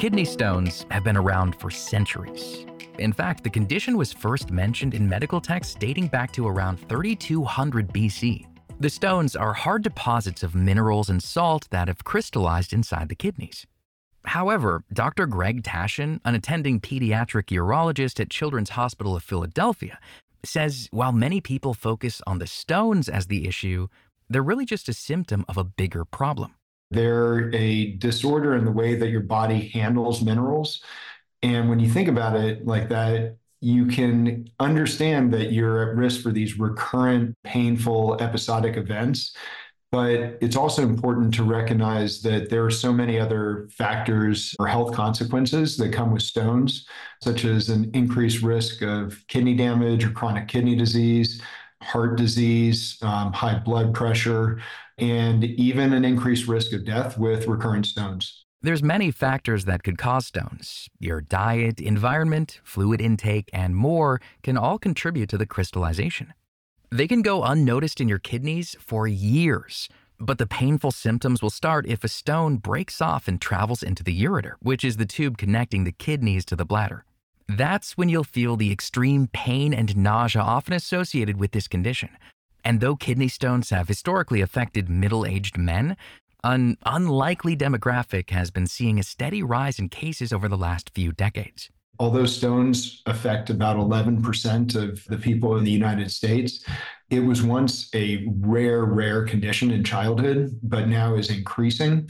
Kidney stones have been around for centuries. In fact, the condition was first mentioned in medical texts dating back to around 3200 BC. The stones are hard deposits of minerals and salt that have crystallized inside the kidneys. However, Dr. Greg Tasian, an attending pediatric urologist at Children's Hospital of Philadelphia, says while many people focus on the stones as the issue, they're really just a symptom of a bigger problem. They're a disorder in the way that your body handles minerals. And when you think about it like that, you can understand that you're at risk for these recurrent, painful, episodic events. But it's also important to recognize that there are so many other factors or health consequences that come with stones, such as an increased risk of kidney damage or chronic kidney disease, heart disease, um, high blood pressure, and even an increased risk of death with recurrent stones. There's many factors that could cause stones. Your diet, environment, fluid intake, and more can all contribute to the crystallization. They can go unnoticed in your kidneys for years, but the painful symptoms will start if a stone breaks off and travels into the ureter, which is the tube connecting the kidneys to the bladder. That's when you'll feel the extreme pain and nausea often associated with this condition. And though kidney stones have historically affected middle aged men, an unlikely demographic has been seeing a steady rise in cases over the last few decades. Although stones affect about 11% of the people in the United States, it was once a rare, rare condition in childhood, but now is increasing.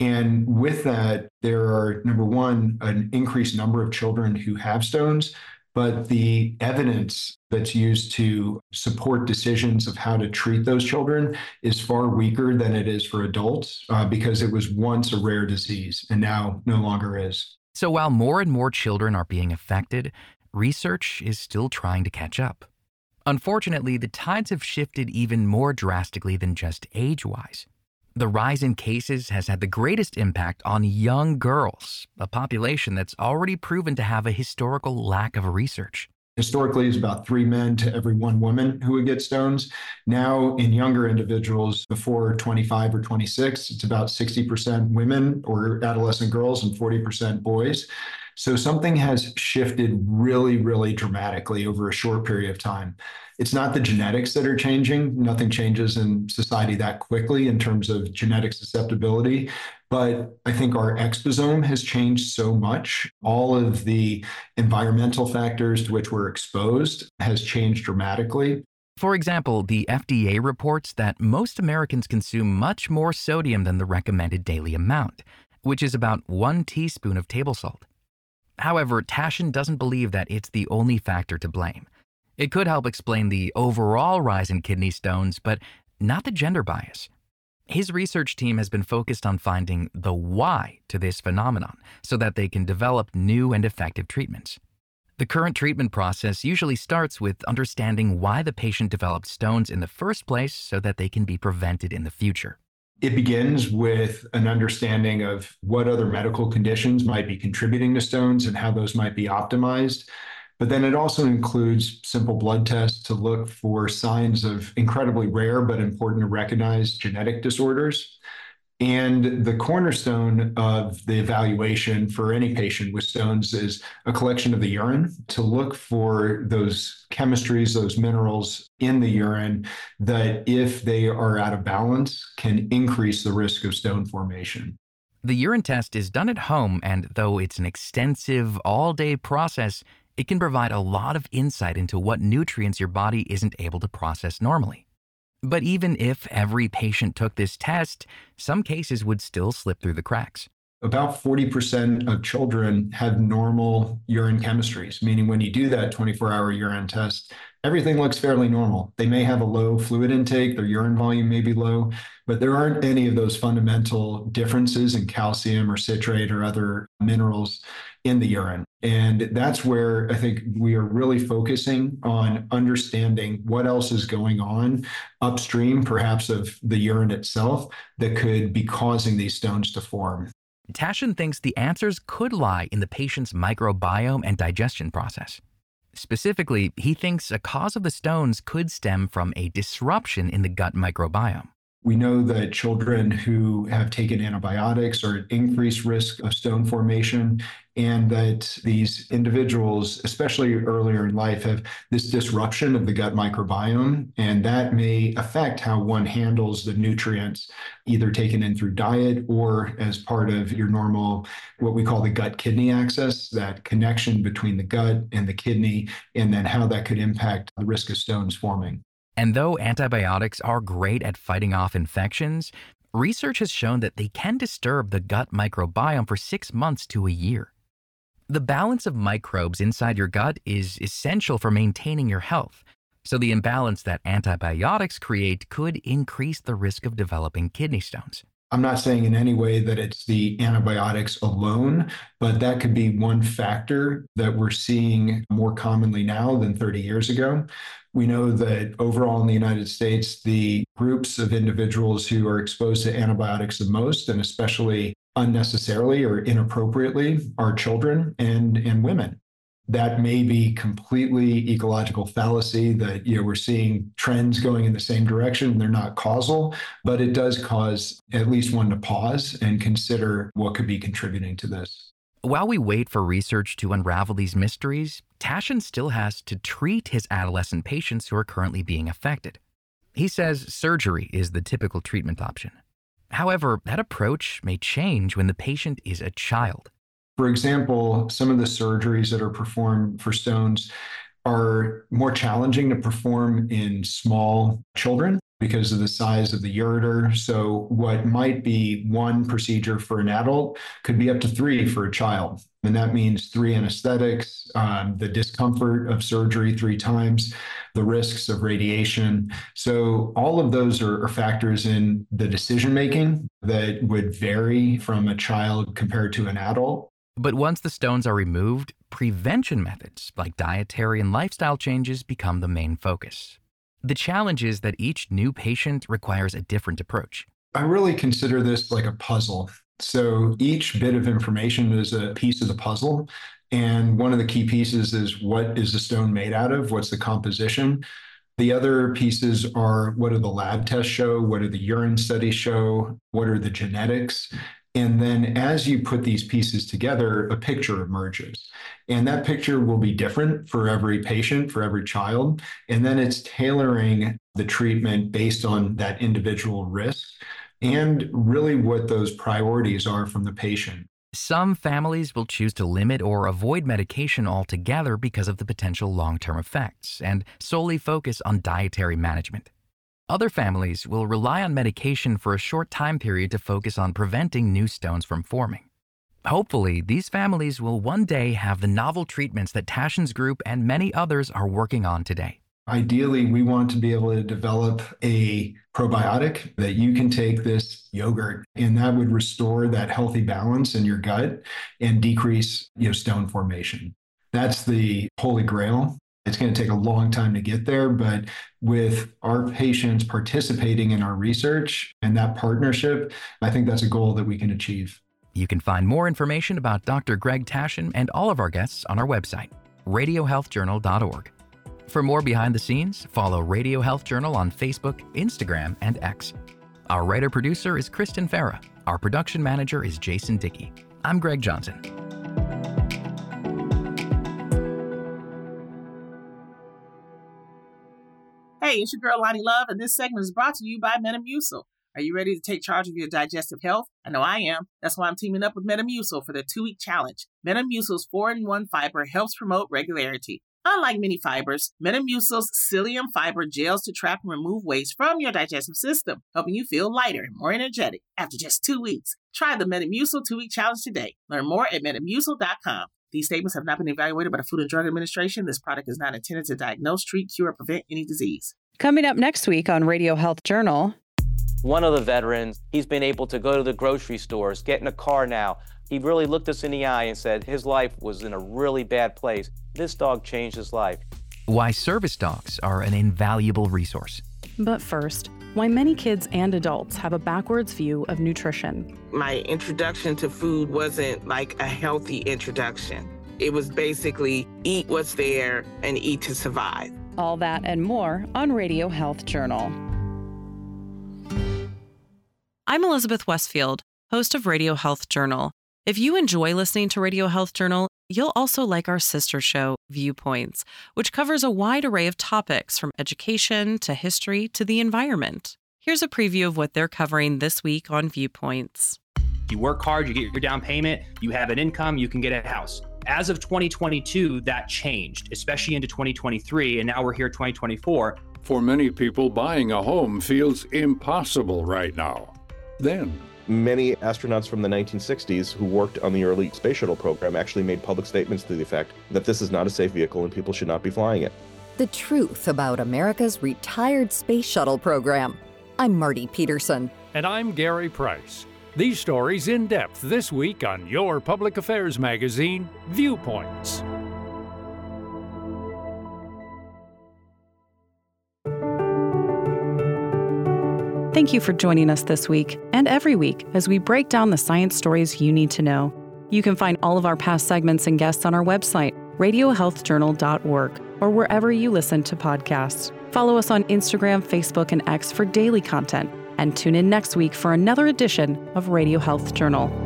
And with that, there are, number one, an increased number of children who have stones, but the evidence that's used to support decisions of how to treat those children is far weaker than it is for adults uh, because it was once a rare disease and now no longer is. So while more and more children are being affected, research is still trying to catch up. Unfortunately, the tides have shifted even more drastically than just age wise. The rise in cases has had the greatest impact on young girls, a population that's already proven to have a historical lack of research. Historically, it's about three men to every one woman who would get stones. Now, in younger individuals before 25 or 26, it's about 60% women or adolescent girls and 40% boys. So something has shifted really, really dramatically over a short period of time. It's not the genetics that are changing. Nothing changes in society that quickly in terms of genetic susceptibility. But I think our exposome has changed so much. All of the environmental factors to which we're exposed has changed dramatically. For example, the FDA reports that most Americans consume much more sodium than the recommended daily amount, which is about one teaspoon of table salt. However, Tasian doesn't believe that it's the only factor to blame. It could help explain the overall rise in kidney stones, but not the gender bias. His research team has been focused on finding the why to this phenomenon so that they can develop new and effective treatments. The current treatment process usually starts with understanding why the patient developed stones in the first place so that they can be prevented in the future. It begins with an understanding of what other medical conditions might be contributing to stones and how those might be optimized. But then it also includes simple blood tests to look for signs of incredibly rare but important to recognize genetic disorders. And the cornerstone of the evaluation for any patient with stones is a collection of the urine to look for those chemistries, those minerals in the urine that, if they are out of balance, can increase the risk of stone formation. The urine test is done at home, and though it's an extensive, all day process, it can provide a lot of insight into what nutrients your body isn't able to process normally. But even if every patient took this test, some cases would still slip through the cracks. About 40% of children have normal urine chemistries, meaning when you do that 24 hour urine test, everything looks fairly normal. They may have a low fluid intake, their urine volume may be low, but there aren't any of those fundamental differences in calcium or citrate or other minerals in the urine. And that's where I think we are really focusing on understanding what else is going on upstream, perhaps of the urine itself, that could be causing these stones to form. Tasian thinks the answers could lie in the patient's microbiome and digestion process. Specifically, he thinks a cause of the stones could stem from a disruption in the gut microbiome. We know that children who have taken antibiotics are at increased risk of stone formation, and that these individuals, especially earlier in life, have this disruption of the gut microbiome, and that may affect how one handles the nutrients, either taken in through diet or as part of your normal, what we call the gut kidney axis, that connection between the gut and the kidney, and then how that could impact the risk of stones forming. And though antibiotics are great at fighting off infections, research has shown that they can disturb the gut microbiome for six months to a year. The balance of microbes inside your gut is essential for maintaining your health, so the imbalance that antibiotics create could increase the risk of developing kidney stones. I'm not saying in any way that it's the antibiotics alone, but that could be one factor that we're seeing more commonly now than 30 years ago. We know that overall in the United States, the groups of individuals who are exposed to antibiotics the most, and especially unnecessarily or inappropriately, are children and, and women that may be completely ecological fallacy that you know we're seeing trends going in the same direction and they're not causal but it does cause at least one to pause and consider what could be contributing to this. While we wait for research to unravel these mysteries Tasian still has to treat his adolescent patients who are currently being affected. He says surgery is the typical treatment option. However that approach may change when the patient is a child for example, some of the surgeries that are performed for stones are more challenging to perform in small children because of the size of the ureter. So, what might be one procedure for an adult could be up to three for a child. And that means three anesthetics, um, the discomfort of surgery three times, the risks of radiation. So, all of those are, are factors in the decision making that would vary from a child compared to an adult. But once the stones are removed, prevention methods like dietary and lifestyle changes become the main focus. The challenge is that each new patient requires a different approach. I really consider this like a puzzle. So each bit of information is a piece of the puzzle. And one of the key pieces is what is the stone made out of? What's the composition? The other pieces are what do the lab tests show? What do the urine studies show? What are the genetics? And then as you put these pieces together, a picture emerges. And that picture will be different for every patient, for every child. And then it's tailoring the treatment based on that individual risk and really what those priorities are from the patient. Some families will choose to limit or avoid medication altogether because of the potential long term effects and solely focus on dietary management. Other families will rely on medication for a short time period to focus on preventing new stones from forming. Hopefully, these families will one day have the novel treatments that Tasian's group and many others are working on today. Ideally, we want to be able to develop a probiotic that you can take this yogurt and that would restore that healthy balance in your gut and decrease you know, stone formation. That's the holy grail it's going to take a long time to get there, but with our patients participating in our research and that partnership, I think that's a goal that we can achieve. You can find more information about Dr. Greg Tasian and all of our guests on our website, radiohealthjournal.org. For more behind the scenes, follow Radio Health Journal on Facebook, Instagram, and X. Our writer producer is Kristen Farah. Our production manager is Jason Dickey. I'm Greg Johnson. Hey, it's your girl Loni Love, and this segment is brought to you by Metamucil. Are you ready to take charge of your digestive health? I know I am. That's why I'm teaming up with Metamucil for the two week challenge. Metamucil's 4 in 1 fiber helps promote regularity. Unlike many fibers, Metamucil's psyllium fiber gels to trap and remove waste from your digestive system, helping you feel lighter and more energetic after just two weeks. Try the Metamucil two week challenge today. Learn more at metamucil.com. These statements have not been evaluated by the Food and Drug Administration. This product is not intended to diagnose, treat, cure, or prevent any disease. Coming up next week on Radio Health Journal. One of the veterans, he's been able to go to the grocery stores, get in a car now. He really looked us in the eye and said his life was in a really bad place. This dog changed his life. Why service dogs are an invaluable resource. But first, why many kids and adults have a backwards view of nutrition. My introduction to food wasn't like a healthy introduction. It was basically eat what's there and eat to survive. All that and more on Radio Health Journal. I'm Elizabeth Westfield, host of Radio Health Journal. If you enjoy listening to Radio Health Journal, you'll also like our sister show, Viewpoints, which covers a wide array of topics from education to history to the environment. Here's a preview of what they're covering this week on Viewpoints. You work hard, you get your down payment, you have an income, you can get a house. As of 2022, that changed, especially into 2023, and now we're here 2024. For many people, buying a home feels impossible right now. Then, many astronauts from the 1960s who worked on the early space shuttle program actually made public statements to the effect that this is not a safe vehicle and people should not be flying it. The truth about America's retired space shuttle program. I'm Marty Peterson. And I'm Gary Price. These stories in depth this week on your public affairs magazine, Viewpoints. Thank you for joining us this week and every week as we break down the science stories you need to know. You can find all of our past segments and guests on our website, radiohealthjournal.org, or wherever you listen to podcasts. Follow us on Instagram, Facebook, and X for daily content, and tune in next week for another edition of Radio Health Journal.